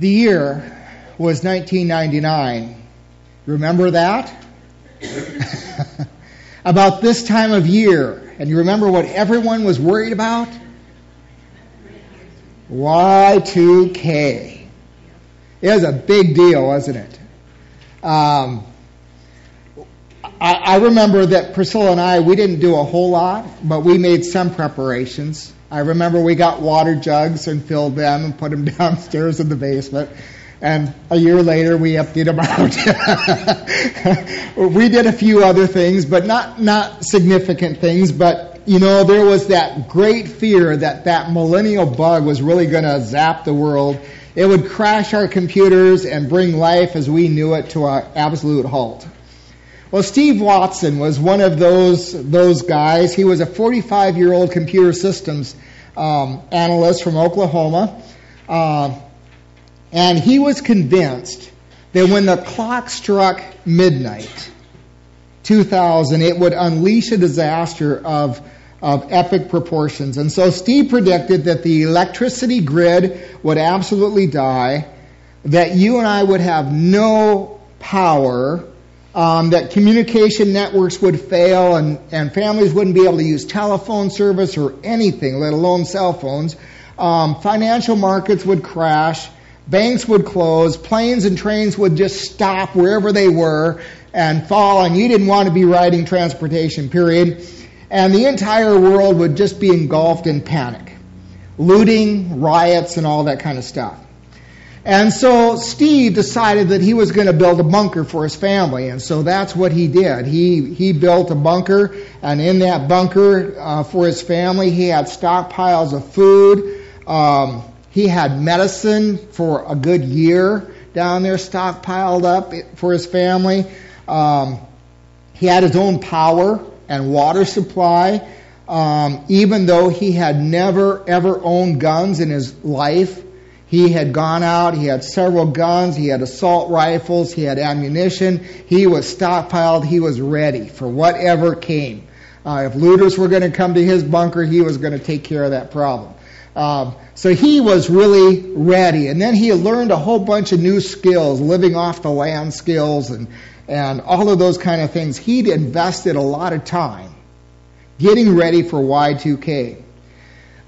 The year was 1999. Remember that? about this time of year. And you remember what everyone was worried about? Y2K. It was a big deal, wasn't it? Um, I, I remember that Priscilla and I, we didn't do a whole lot, but we made some preparations. I remember we got water jugs and filled them and put them downstairs in the basement. And a year later, we emptied them out. we did a few other things, but not, not significant things. But, you know, there was that great fear that that millennial bug was really going to zap the world. It would crash our computers and bring life as we knew it to an absolute halt. Well, Steve Watson was one of those those guys. He was a 45 year old computer systems um, analyst from Oklahoma. Uh, and he was convinced that when the clock struck midnight, 2000, it would unleash a disaster of, of epic proportions. And so Steve predicted that the electricity grid would absolutely die, that you and I would have no power, um, that communication networks would fail, and, and families wouldn't be able to use telephone service or anything, let alone cell phones. Um, financial markets would crash banks would close, planes and trains would just stop wherever they were and fall, and you didn't want to be riding transportation, period. And the entire world would just be engulfed in panic. Looting, riots, and all that kind of stuff. And so Steve decided that he was going to build a bunker for his family, and so that's what he did. He he built a bunker, and in that bunker uh, for his family, he had stockpiles of food, um, he had medicine for a good year down there stockpiled up for his family. Um, he had his own power and water supply. Um, even though he had never ever owned guns in his life, he had gone out, he had several guns, he had assault rifles, he had ammunition, he was stockpiled, he was ready for whatever came. Uh, if looters were going to come to his bunker, he was going to take care of that problem. Um, so he was really ready. And then he learned a whole bunch of new skills, living off the land skills and, and all of those kind of things. He'd invested a lot of time getting ready for Y2K.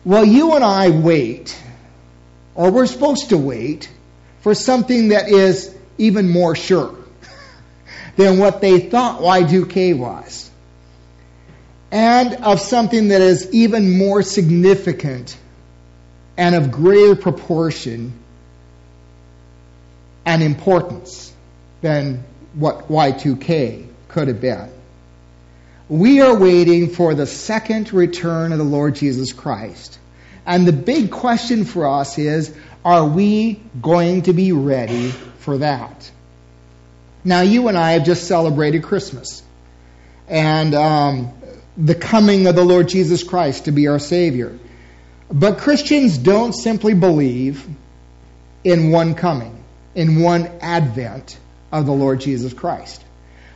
Well, you and I wait, or we're supposed to wait, for something that is even more sure than what they thought Y2K was. And of something that is even more significant and of greater proportion and importance than what Y2K could have been. We are waiting for the second return of the Lord Jesus Christ. And the big question for us is are we going to be ready for that? Now, you and I have just celebrated Christmas and um, the coming of the Lord Jesus Christ to be our Savior. But Christians don't simply believe in one coming, in one advent of the Lord Jesus Christ.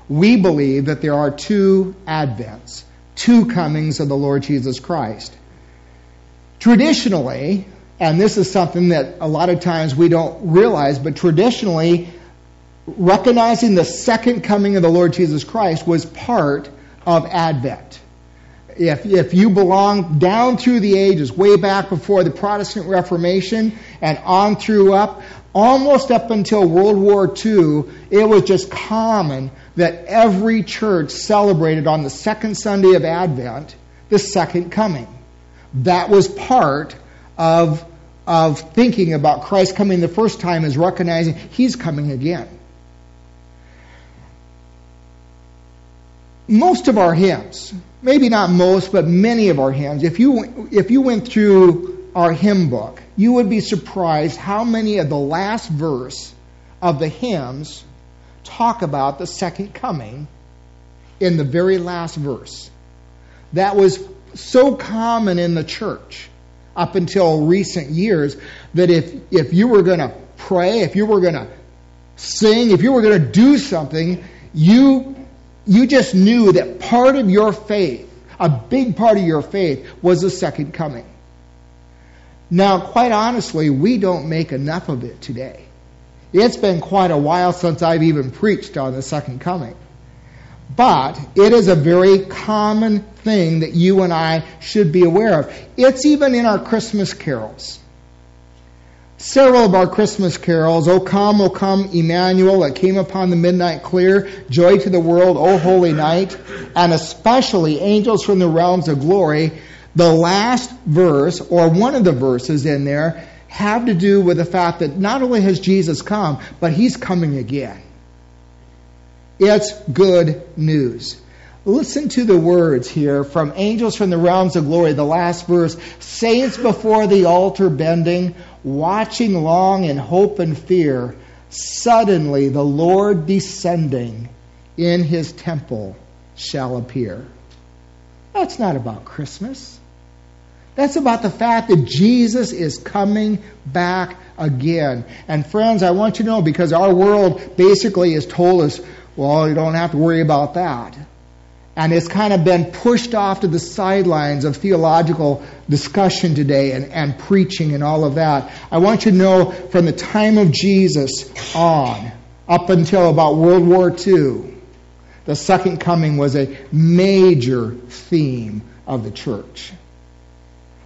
We believe that there are two advents, two comings of the Lord Jesus Christ. Traditionally, and this is something that a lot of times we don't realize, but traditionally, recognizing the second coming of the Lord Jesus Christ was part of Advent if, if you belong down through the ages, way back before the Protestant Reformation and on through up, almost up until World War II, it was just common that every church celebrated on the second Sunday of Advent the second coming. That was part of, of thinking about Christ coming the first time is recognizing he's coming again. Most of our hymns, maybe not most, but many of our hymns, if you, if you went through our hymn book, you would be surprised how many of the last verse of the hymns talk about the second coming in the very last verse. That was so common in the church up until recent years that if, if you were going to pray, if you were going to sing, if you were going to do something, you you just knew that part of your faith, a big part of your faith, was the second coming. Now, quite honestly, we don't make enough of it today. It's been quite a while since I've even preached on the second coming. But it is a very common thing that you and I should be aware of. It's even in our Christmas carols. Several of our Christmas carols, O come, O come, Emmanuel, that came upon the midnight clear, joy to the world, O holy night, and especially angels from the realms of glory, the last verse, or one of the verses in there, have to do with the fact that not only has Jesus come, but he's coming again. It's good news. Listen to the words here from Angels from the Realms of Glory, the last verse. Saints before the altar bending, watching long in hope and fear, suddenly the Lord descending in his temple shall appear. That's not about Christmas. That's about the fact that Jesus is coming back again. And friends, I want you to know because our world basically has told us well, you don't have to worry about that. And it's kind of been pushed off to the sidelines of theological discussion today and, and preaching and all of that. I want you to know from the time of Jesus on, up until about World War II, the second coming was a major theme of the church.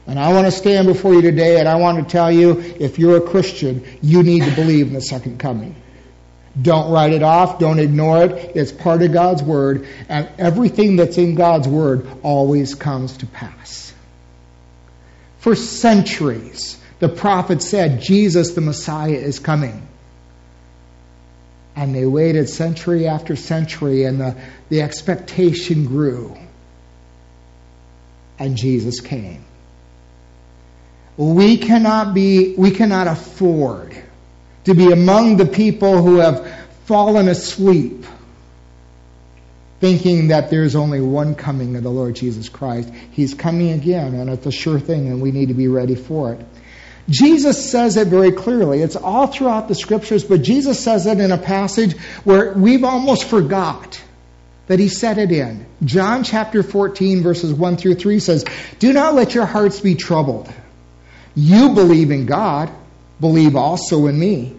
And I want to stand before you today and I want to tell you if you're a Christian, you need to believe in the second coming. Don't write it off. Don't ignore it. It's part of God's Word. And everything that's in God's Word always comes to pass. For centuries, the prophet said, Jesus the Messiah is coming. And they waited century after century, and the, the expectation grew. And Jesus came. We cannot be, we cannot afford to be among the people who have fallen asleep, thinking that there's only one coming of the Lord Jesus Christ. He's coming again, and it's a sure thing, and we need to be ready for it. Jesus says it very clearly. It's all throughout the scriptures, but Jesus says it in a passage where we've almost forgot that he said it in. John chapter 14, verses 1 through 3 says, Do not let your hearts be troubled. You believe in God believe also in me.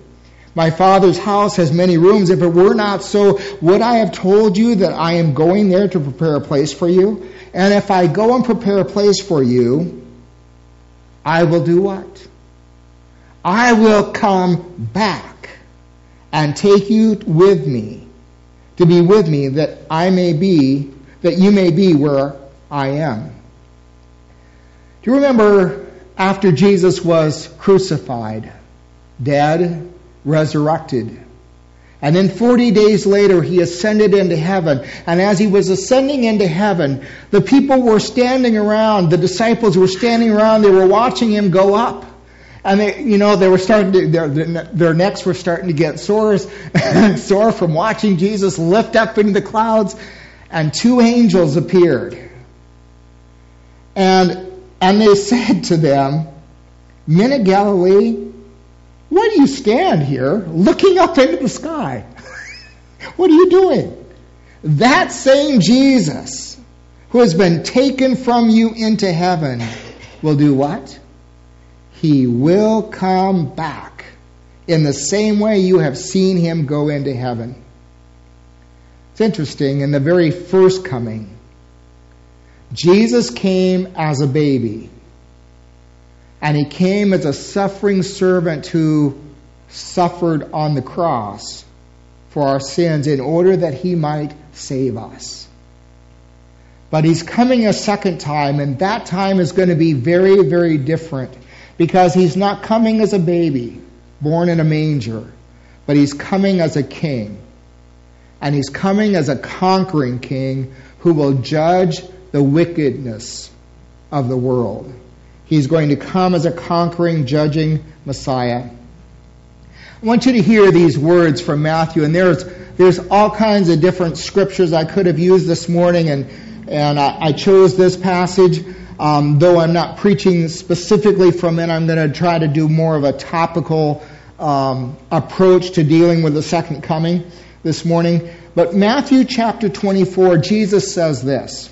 My Father's house has many rooms. If it were not so, would I have told you that I am going there to prepare a place for you? And if I go and prepare a place for you, I will do what? I will come back and take you with me to be with me that I may be, that you may be where I am. Do you remember after Jesus was crucified, dead, resurrected. And then 40 days later, he ascended into heaven. And as he was ascending into heaven, the people were standing around, the disciples were standing around, they were watching him go up. And they, you know, they were starting to, their, their necks were starting to get sore, sore from watching Jesus lift up into the clouds. And two angels appeared. And and they said to them, Men of Galilee, why do you stand here looking up into the sky? what are you doing? That same Jesus who has been taken from you into heaven will do what? He will come back in the same way you have seen him go into heaven. It's interesting, in the very first coming, Jesus came as a baby. And he came as a suffering servant who suffered on the cross for our sins in order that he might save us. But he's coming a second time, and that time is going to be very, very different because he's not coming as a baby born in a manger, but he's coming as a king. And he's coming as a conquering king who will judge the wickedness of the world. He's going to come as a conquering, judging Messiah. I want you to hear these words from Matthew, and there's there's all kinds of different scriptures I could have used this morning, and and I, I chose this passage. Um, though I'm not preaching specifically from it, I'm going to try to do more of a topical um, approach to dealing with the second coming this morning. But Matthew chapter 24, Jesus says this.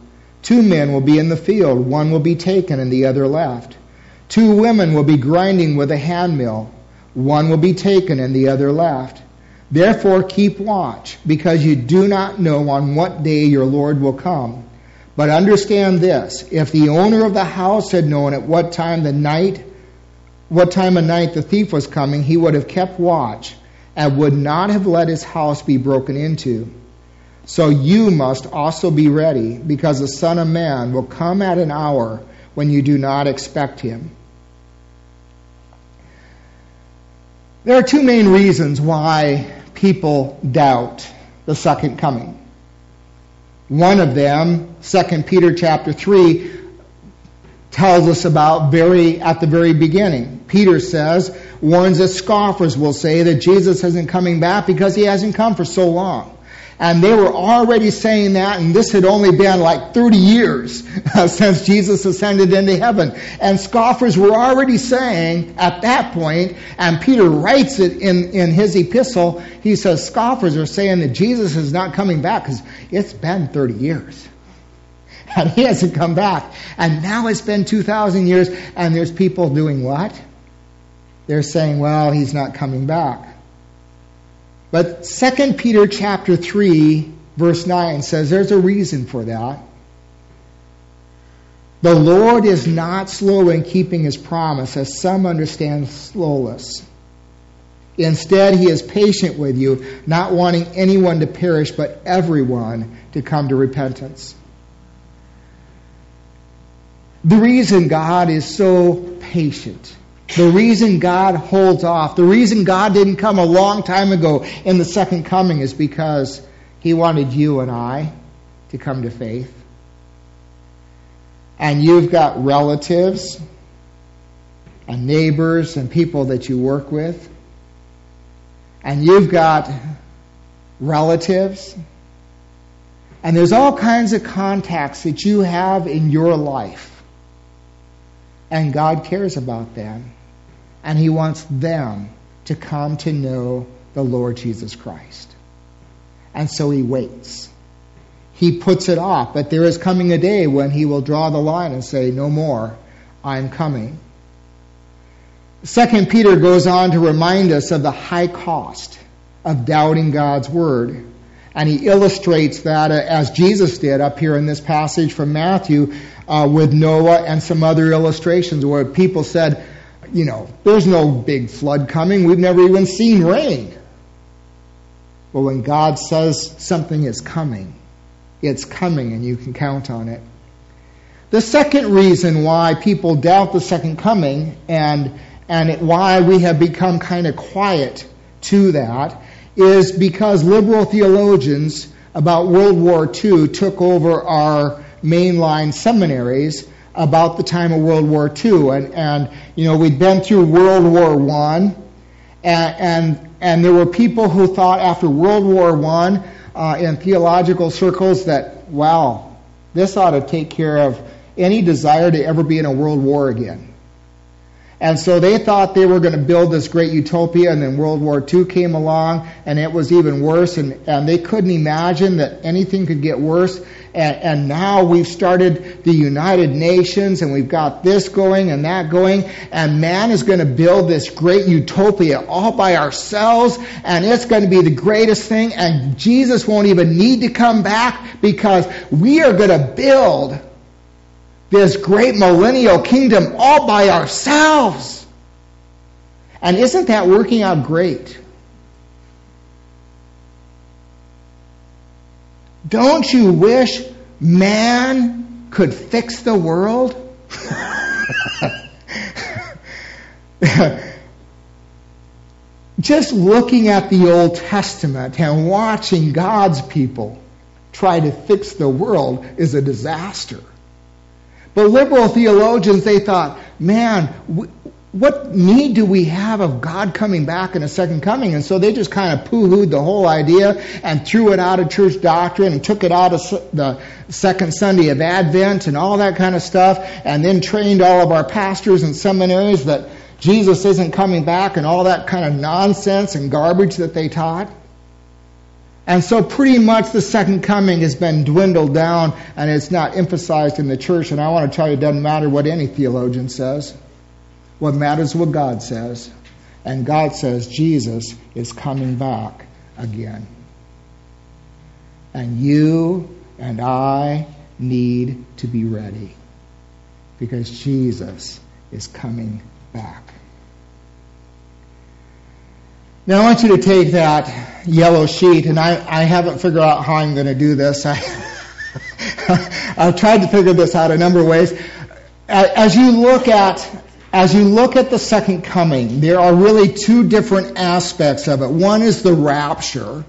Two men will be in the field, one will be taken and the other left. Two women will be grinding with a handmill, one will be taken and the other left. Therefore keep watch, because you do not know on what day your Lord will come. But understand this, if the owner of the house had known at what time the night what time of night the thief was coming, he would have kept watch and would not have let his house be broken into. So you must also be ready, because the Son of Man will come at an hour when you do not expect him. There are two main reasons why people doubt the second coming. One of them, 2 Peter chapter 3, tells us about very at the very beginning. Peter says, warns that scoffers will say that Jesus isn't coming back because he hasn't come for so long. And they were already saying that, and this had only been like 30 years uh, since Jesus ascended into heaven. And scoffers were already saying at that point, and Peter writes it in, in his epistle, he says, scoffers are saying that Jesus is not coming back because it's been 30 years. And he hasn't come back. And now it's been 2,000 years, and there's people doing what? They're saying, well, he's not coming back. But 2 Peter chapter 3 verse 9 says there's a reason for that. The Lord is not slow in keeping his promise, as some understand slowness. Instead, he is patient with you, not wanting anyone to perish, but everyone to come to repentance. The reason God is so patient the reason God holds off, the reason God didn't come a long time ago in the second coming is because He wanted you and I to come to faith. And you've got relatives and neighbors and people that you work with. And you've got relatives. And there's all kinds of contacts that you have in your life. And God cares about them and he wants them to come to know the Lord Jesus Christ. And so he waits. He puts it off, but there is coming a day when he will draw the line and say, No more, I'm coming. Second Peter goes on to remind us of the high cost of doubting God's word. And he illustrates that as Jesus did up here in this passage from Matthew uh, with Noah and some other illustrations where people said, you know, there's no big flood coming. We've never even seen rain. But when God says something is coming, it's coming and you can count on it. The second reason why people doubt the second coming and, and it, why we have become kind of quiet to that is because liberal theologians about World War II took over our mainline seminaries about the time of World War II. And, and you know, we'd been through World War One, and, and, and there were people who thought after World War One uh, in theological circles that, wow, this ought to take care of any desire to ever be in a world war again. And so they thought they were going to build this great utopia, and then World War II came along, and it was even worse, and, and they couldn't imagine that anything could get worse. And, and now we've started the United Nations, and we've got this going and that going, and man is going to build this great utopia all by ourselves, and it's going to be the greatest thing, and Jesus won't even need to come back because we are going to build this great millennial kingdom all by ourselves. And isn't that working out great? Don't you wish man could fix the world? Just looking at the Old Testament and watching God's people try to fix the world is a disaster. But liberal theologians, they thought, man, what need do we have of God coming back in a second coming? And so they just kind of poo-hooed the whole idea and threw it out of church doctrine and took it out of the second Sunday of Advent and all that kind of stuff and then trained all of our pastors and seminaries that Jesus isn't coming back and all that kind of nonsense and garbage that they taught. And so pretty much the second coming has been dwindled down and it's not emphasized in the church. And I want to tell you it doesn't matter what any theologian says. What matters what God says. And God says Jesus is coming back again. And you and I need to be ready because Jesus is coming back. Now I want you to take that yellow sheet, and I, I haven't figured out how I'm going to do this. I, I've tried to figure this out a number of ways. As you look at as you look at the second coming, there are really two different aspects of it. One is the rapture,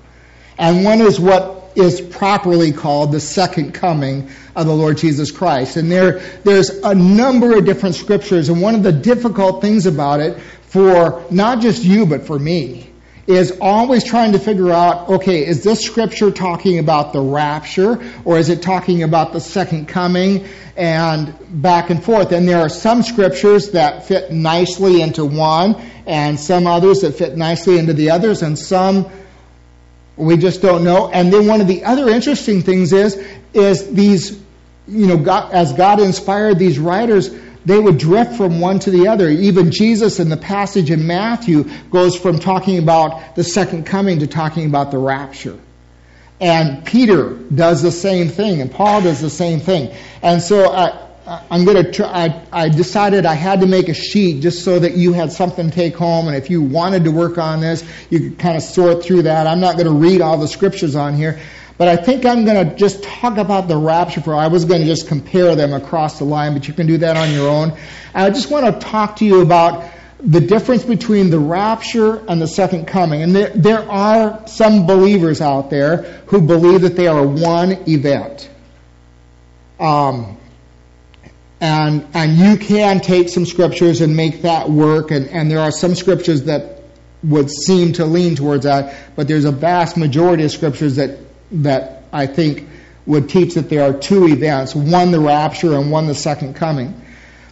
and one is what is properly called the second coming of the Lord Jesus Christ. And there, there's a number of different scriptures, and one of the difficult things about it for not just you, but for me, is always trying to figure out, okay, is this scripture talking about the rapture, or is it talking about the second coming? and back and forth. And there are some scriptures that fit nicely into one, and some others that fit nicely into the others, and some we just don't know. And then one of the other interesting things is, is these, you know, God, as God inspired these writers, they would drift from one to the other. Even Jesus in the passage in Matthew goes from talking about the second coming to talking about the rapture. And Peter does the same thing, and Paul does the same thing. And so I, I'm going to try, I, I decided I had to make a sheet just so that you had something to take home. And if you wanted to work on this, you could kind of sort through that. I'm not going to read all the scriptures on here. But I think I'm going to just talk about the rapture for. I was going to just compare them across the line, but you can do that on your own. I just want to talk to you about the difference between the rapture and the second coming. And there, there are some believers out there who believe that they are one event. Um, and, and you can take some scriptures and make that work, and, and there are some scriptures that would seem to lean towards that, but there's a vast majority of scriptures that, that I think would teach that there are two events, one the rapture and one the second coming.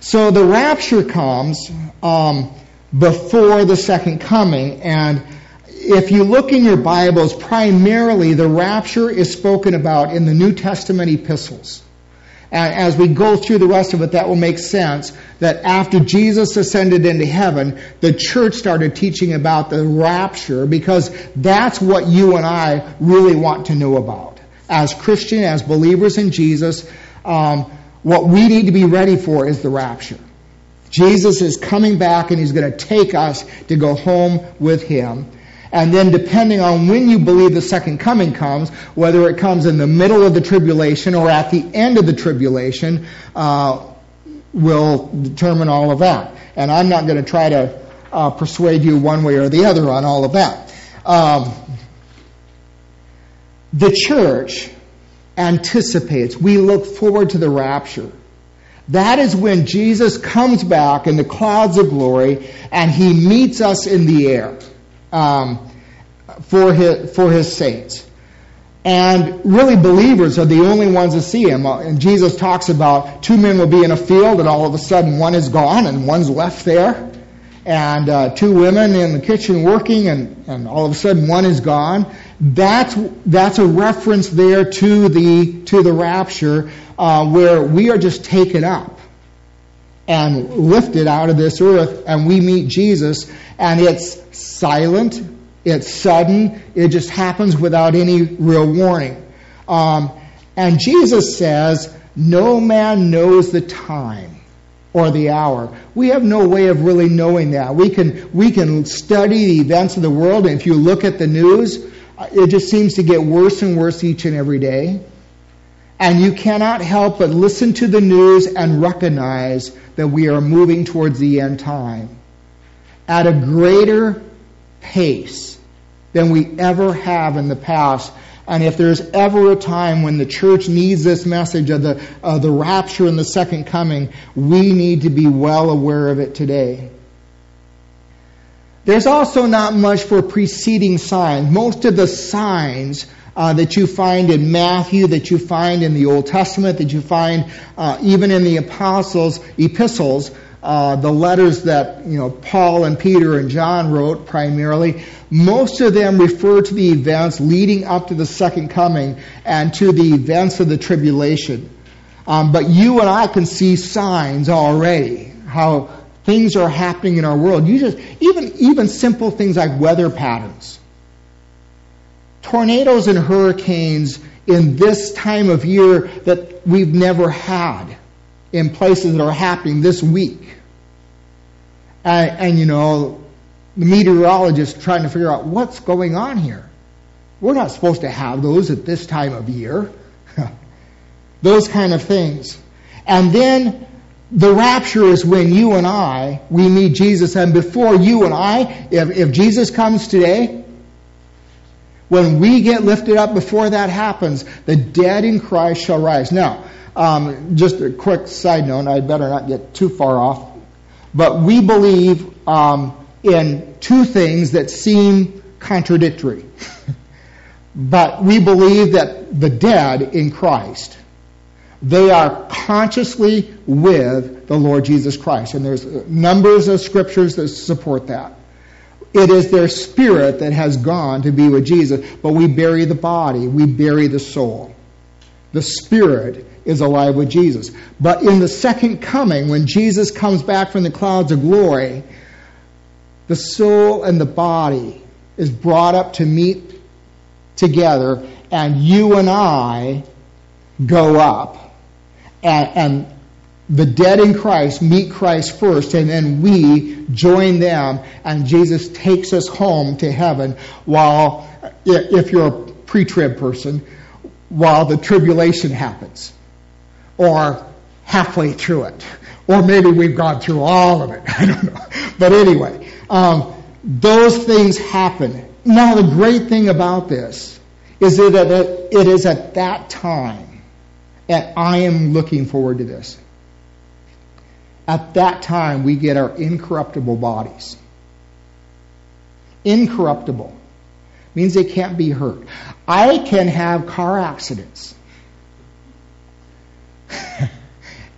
So the rapture comes, um, before the second coming. And if you look in your Bibles, primarily the rapture is spoken about in the New Testament epistles. And as we go through the rest of it, that will make sense that after Jesus ascended into heaven, the church started teaching about the rapture because that's what you and I really want to know about. As Christian, as believers in Jesus, um, what we need to be ready for is the rapture. Jesus is coming back and he's going to take us to go home with him. And then depending on when you believe the second coming comes, whether it comes in the middle of the tribulation or at the end of the tribulation, uh, will determine all of that. And I'm not going to try to uh, persuade you one way or the other on all of that. Um, the church anticipates, we look forward to the rapture. That is when Jesus comes back in the clouds of glory and he meets us in the air um, for, his, for his saints. And really, believers are the only ones that see him. And Jesus talks about two men will be in a field, and all of a sudden one is gone and one's left there. And uh, two women in the kitchen working, and, and all of a sudden one is gone. That's, that's a reference there to the, to the rapture uh, where we are just taken up and lifted out of this earth and we meet Jesus and it's silent, it's sudden, it just happens without any real warning. Um, and Jesus says, no man knows the time or the hour. We have no way of really knowing that. We can, we can study the events of the world and if you look at the news, it just seems to get worse and worse each and every day. And you cannot help but listen to the news and recognize that we are moving towards the end time at a greater pace than we ever have in the past. And if there's ever a time when the church needs this message of the, of the rapture and the second coming, we need to be well aware of it today. There's also not much for preceding signs. Most of the signs uh, that you find in Matthew, that you find in the Old Testament, that you find uh, even in the apostles' epistles, uh, the letters that you know Paul and Peter and John wrote primarily, most of them refer to the events leading up to the second coming and to the events of the tribulation. Um, but you and I can see signs already how things are happening in our world. You just even even simple things like weather patterns. Tornadoes and hurricanes in this time of year that we've never had in places that are happening this week. And, and you know, the meteorologist trying to figure out what's going on here. We're not supposed to have those at this time of year. those kind of things. And then the rapture is when you and I, we meet Jesus. And before you and I, if, if Jesus comes today, when we get lifted up before that happens, the dead in Christ shall rise. Now, um, just a quick side note, I'd better not get too far off. But we believe um, in two things that seem contradictory. but we believe that the dead in Christ they are consciously with the Lord Jesus Christ. And there's numbers of scriptures that support that. It is their spirit that has gone to be with Jesus, but we bury the body, we bury the soul. The spirit is alive with Jesus. But in the second coming, when Jesus comes back from the clouds of glory, the soul and the body is brought up to meet together, and you and I go up and, and the dead in Christ meet Christ first, and then we join them, and Jesus takes us home to heaven while, if you're a pre trib person, while the tribulation happens, or halfway through it, or maybe we've gone through all of it. I don't know. But anyway, um, those things happen. Now, the great thing about this is that it is at that time and I am looking forward to this. At that time, we get our incorruptible bodies. Incorruptible means they can't be hurt. I can have car accidents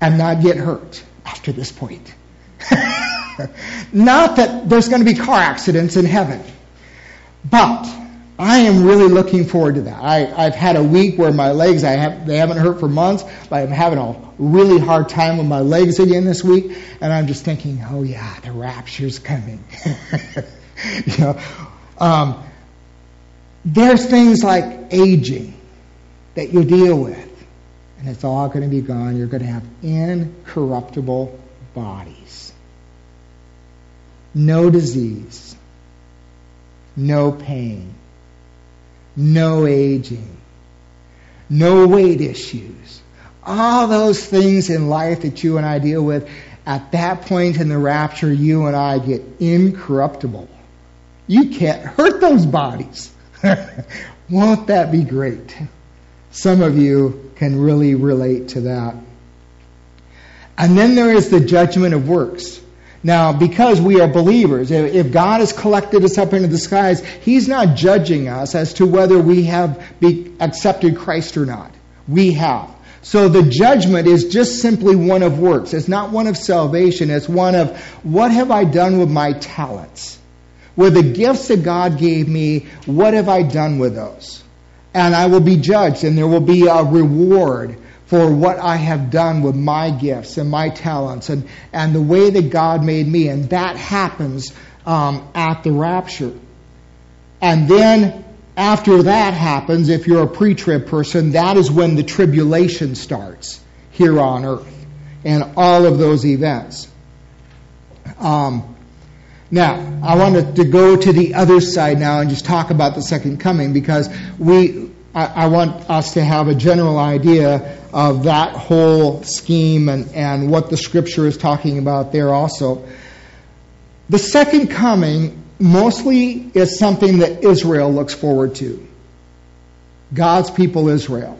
and not get hurt after this point. not that there's going to be car accidents in heaven, but I am really looking forward to that. I, have had a week where my legs, I have, they haven't hurt for months, but I'm having a really hard time with my legs again this week, and I'm just thinking, oh yeah, the rapture's coming. you know, um, there's things like aging that you deal with, and it's all going to be gone. You're going to have incorruptible bodies, no disease, no pain no aging, no weight issues. All those things in life that you and I deal with, at that point in the rapture, you and I get incorruptible. You can't hurt those bodies. Won't that be great? Some of you can really relate to that. And then there is the judgment of works. Now, because we are believers, if God has collected us up into the skies, He's not judging us as to whether we have accepted Christ or not. We have. So the judgment is just simply one of works. It's not one of salvation. It's one of what have I done with my talents? With the gifts that God gave me, what have I done with those? And I will be judged and there will be a reward for what I have done with my gifts and my talents and, and the way that God made me. And that happens um, at the rapture. And then after that happens, if you're a pre trib person, that is when the tribulation starts here on earth and all of those events. Um, now, I wanted to go to the other side now and just talk about the second coming because we, I, want us to have a general idea of that whole scheme and, and what the scripture is talking about there also. The second coming mostly is something that Israel looks forward to. God's people Israel.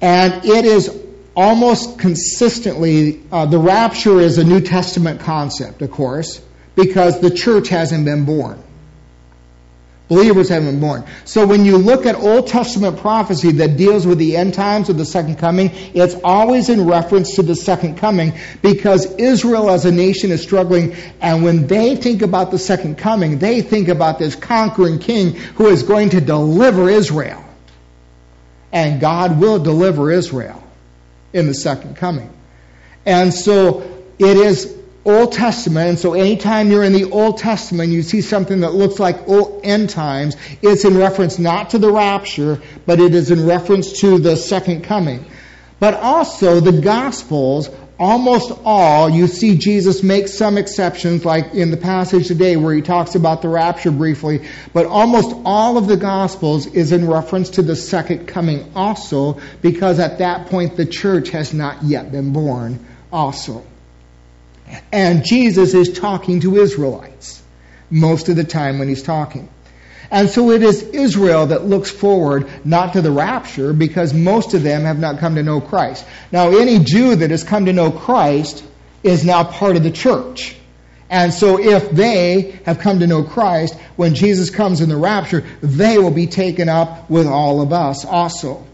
And it is almost consistently, uh, the rapture is a New Testament concept, of course, because the church hasn't been born. Believers haven't been born. So when you look at Old Testament prophecy that deals with the end times of the second coming, it's always in reference to the second coming because Israel as a nation is struggling. And when they think about the second coming, they think about this conquering king who is going to deliver Israel. And God will deliver Israel in the second coming. And so it is Old Testament, and so anytime you're in the Old Testament, you see something that looks like old end times, it's in reference not to the rapture, but it is in reference to the second coming. But also, the Gospels, almost all, you see Jesus make some exceptions, like in the passage today where he talks about the rapture briefly, but almost all of the Gospels is in reference to the second coming also, because at that point the church has not yet been born also. And Jesus is talking to Israelites most of the time when he's talking. And so it is Israel that looks forward not to the rapture because most of them have not come to know Christ. Now, any Jew that has come to know Christ is now part of the church. And so if they have come to know Christ, when Jesus comes in the rapture, they will be taken up with all of us also.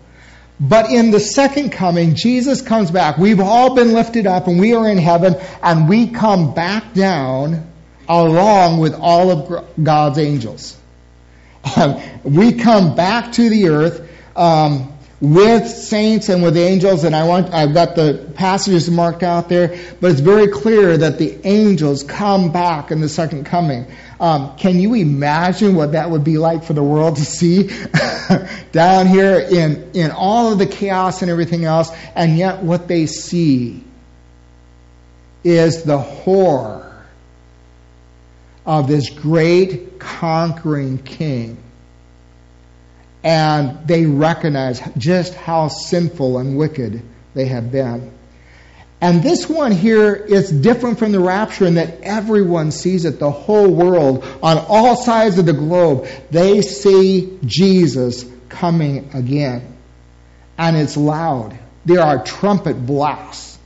But in the second coming, Jesus comes back. We've all been lifted up and we are in heaven and we come back down along with all of God's angels. we come back to the earth um, with saints and with angels, and I want I've got the passages marked out there, but it's very clear that the angels come back in the second coming. Um, can you imagine what that would be like for the world to see down here in, in all of the chaos and everything else? And yet, what they see is the horror of this great conquering king. And they recognize just how sinful and wicked they have been. And this one here is different from the rapture in that everyone sees it, the whole world, on all sides of the globe. They see Jesus coming again. And it's loud. There are trumpet blasts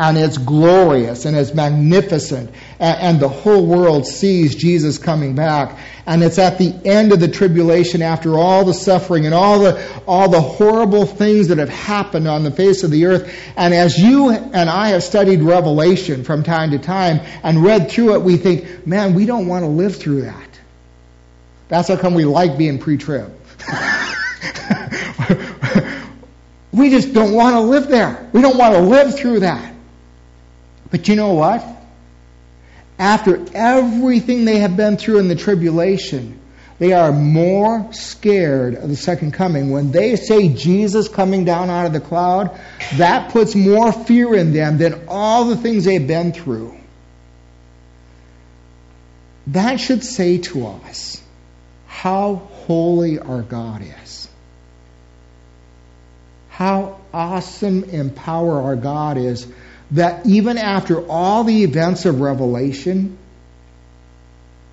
and it's glorious and it's magnificent. And, and, the whole world sees Jesus coming back. And it's at the end of the tribulation after all the suffering and all the all the horrible things that have happened on the face of the earth. And as you and I have studied revelation from time to time and read through it we think man we don't want to live through that. That's how come we like being pre-trib. We just don't want to live there. We don't want to live through that but you know what? After everything they have been through in the tribulation, they are more scared of the second coming. When they say Jesus coming down out of the cloud, that puts more fear in them than all the things they've been through. That should say to us how holy our God is. How awesome and power our God is that even after all the events of Revelation,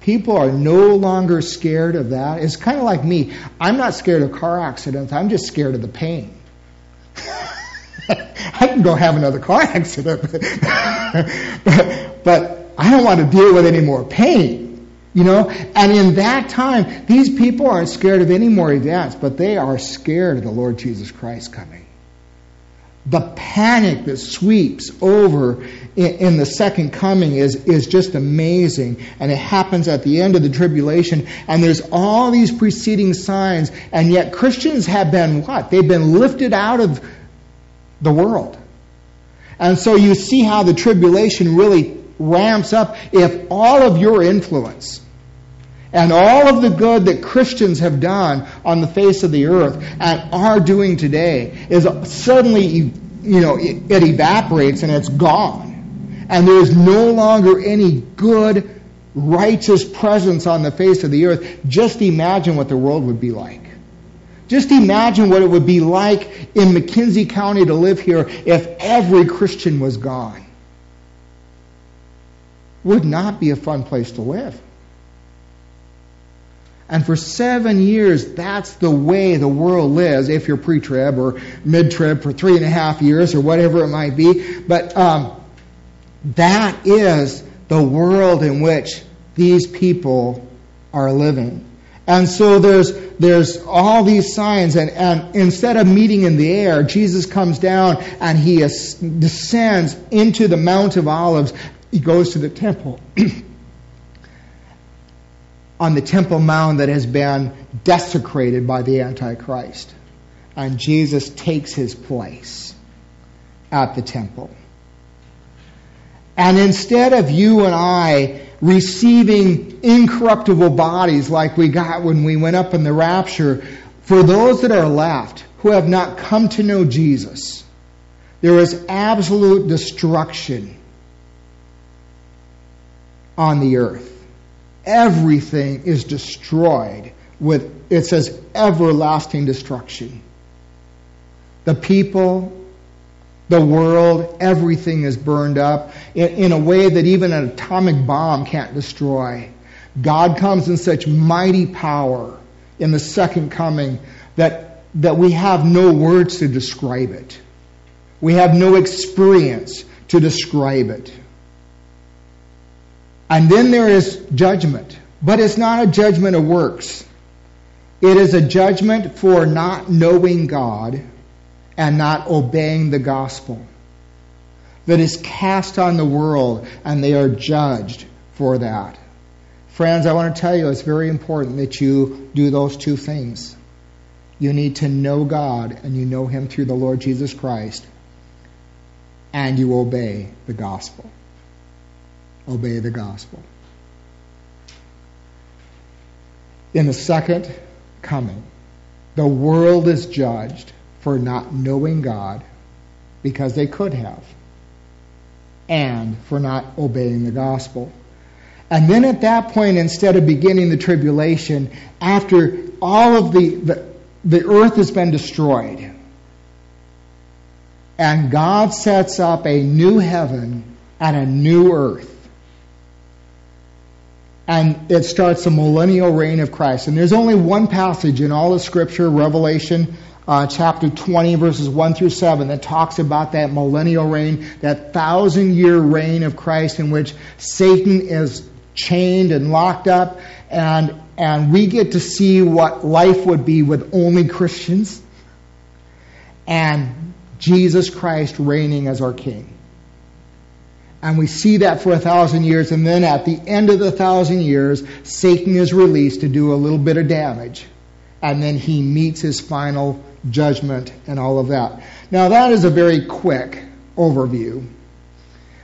people are no longer scared of that. It's kind of like me. I'm not scared of car accidents, I'm just scared of the pain. I can go have another car accident, but, but I don't want to deal with any more pain. You know, and in that time, these people aren't scared of any more events, but they are scared of the Lord Jesus Christ coming the panic that sweeps over in, in, the second coming is, is just amazing. And it happens at the end of the tribulation. And there's all these preceding signs. And yet Christians have been what? They've been lifted out of the world. And so you see how the tribulation really ramps up if all of your influence and all of the good that Christians have done on the face of the earth and are doing today is suddenly, you know, it, it evaporates and it's gone. And there is no longer any good, righteous presence on the face of the earth. Just imagine what the world would be like. Just imagine what it would be like in McKenzie County to live here if every Christian was gone. Would not be a fun place to live. And for seven years, that's the way the world lives, if you're pre-trib or mid-trib for three and a half years or whatever it might be. But um, that is the world in which these people are living. And so there's, there's all these signs, and, and instead of meeting in the air, Jesus comes down and he descends into the Mount of Olives. He goes to the temple. on the Temple Mount that has been desecrated by the Antichrist. And Jesus takes his place at the temple. And instead of you and I receiving incorruptible bodies like we got when we went up in the rapture, for those that are left who have not come to know Jesus, there is absolute destruction on the earth everything is destroyed with, it says, everlasting destruction. The people, the world, everything is burned up in, in, a way that even an atomic bomb can't destroy. God comes in such mighty power in the second coming that, that we have no words to describe it. We have no experience to describe it. And then there is judgment. But it's not a judgment of works. It is a judgment for not knowing God and not obeying the gospel that is cast on the world and they are judged for that. Friends, I want to tell you it's very important that you do those two things. You need to know God and you know Him through the Lord Jesus Christ and you obey the gospel obey the gospel. In the second coming, the world is judged for not knowing God because they could have, and for not obeying the gospel. And then at that point, instead of beginning the tribulation, after all of the, the, the earth has been destroyed, and God sets up a new heaven and a new earth and it starts the millennial reign of Christ. And there's only one passage in all of Scripture, Revelation uh, chapter 20, verses 1 through 7, that talks about that millennial reign, that thousand year reign of Christ in which Satan is chained and locked up, and, and we get to see what life would be with only Christians, and Jesus Christ reigning as our King. And we see that for a thousand years, and then at the end of the thousand years, Satan is released to do a little bit of damage. And then he meets his final judgment and all of that. Now, that is a very quick overview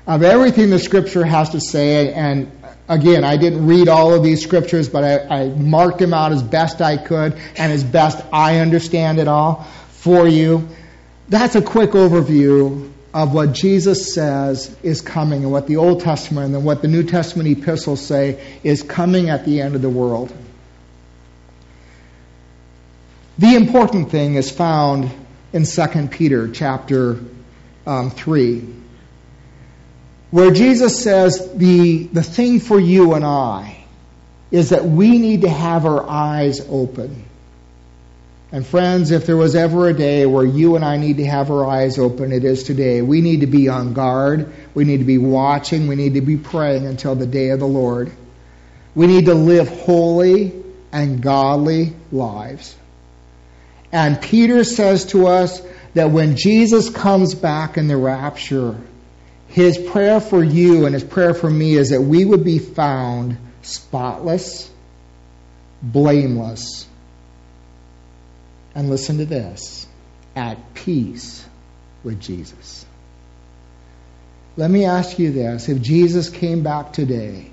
of everything the scripture has to say. And again, I didn't read all of these scriptures, but I, I marked them out as best I could and as best I understand it all for you. That's a quick overview of what Jesus says is coming and what the Old Testament and what the New Testament epistles say is coming at the end of the world. The important thing is found in 2 Peter chapter um, 3, where Jesus says the, the thing for you and I is that we need to have our eyes open. And friends, if there was ever a day where you and I need to have our eyes open, it is today. We need to be on guard. We need to be watching. We need to be praying until the day of the Lord. We need to live holy and godly lives. And Peter says to us that when Jesus comes back in the rapture, his prayer for you and his prayer for me is that we would be found spotless, blameless, and listen to this at peace with Jesus. Let me ask you this if Jesus came back today,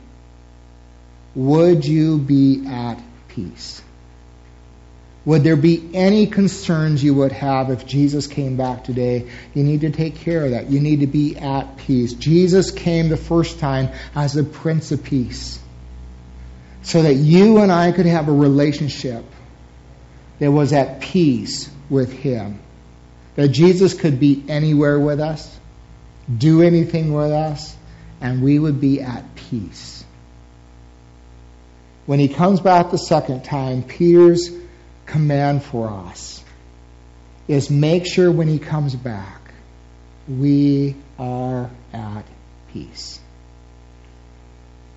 would you be at peace? Would there be any concerns you would have if Jesus came back today? You need to take care of that. You need to be at peace. Jesus came the first time as the Prince of Peace so that you and I could have a relationship that was at peace with him. That Jesus could be anywhere with us, do anything with us, and we would be at peace. when he comes back the second time, Peter's command for us is make sure when he comes back, we are at peace.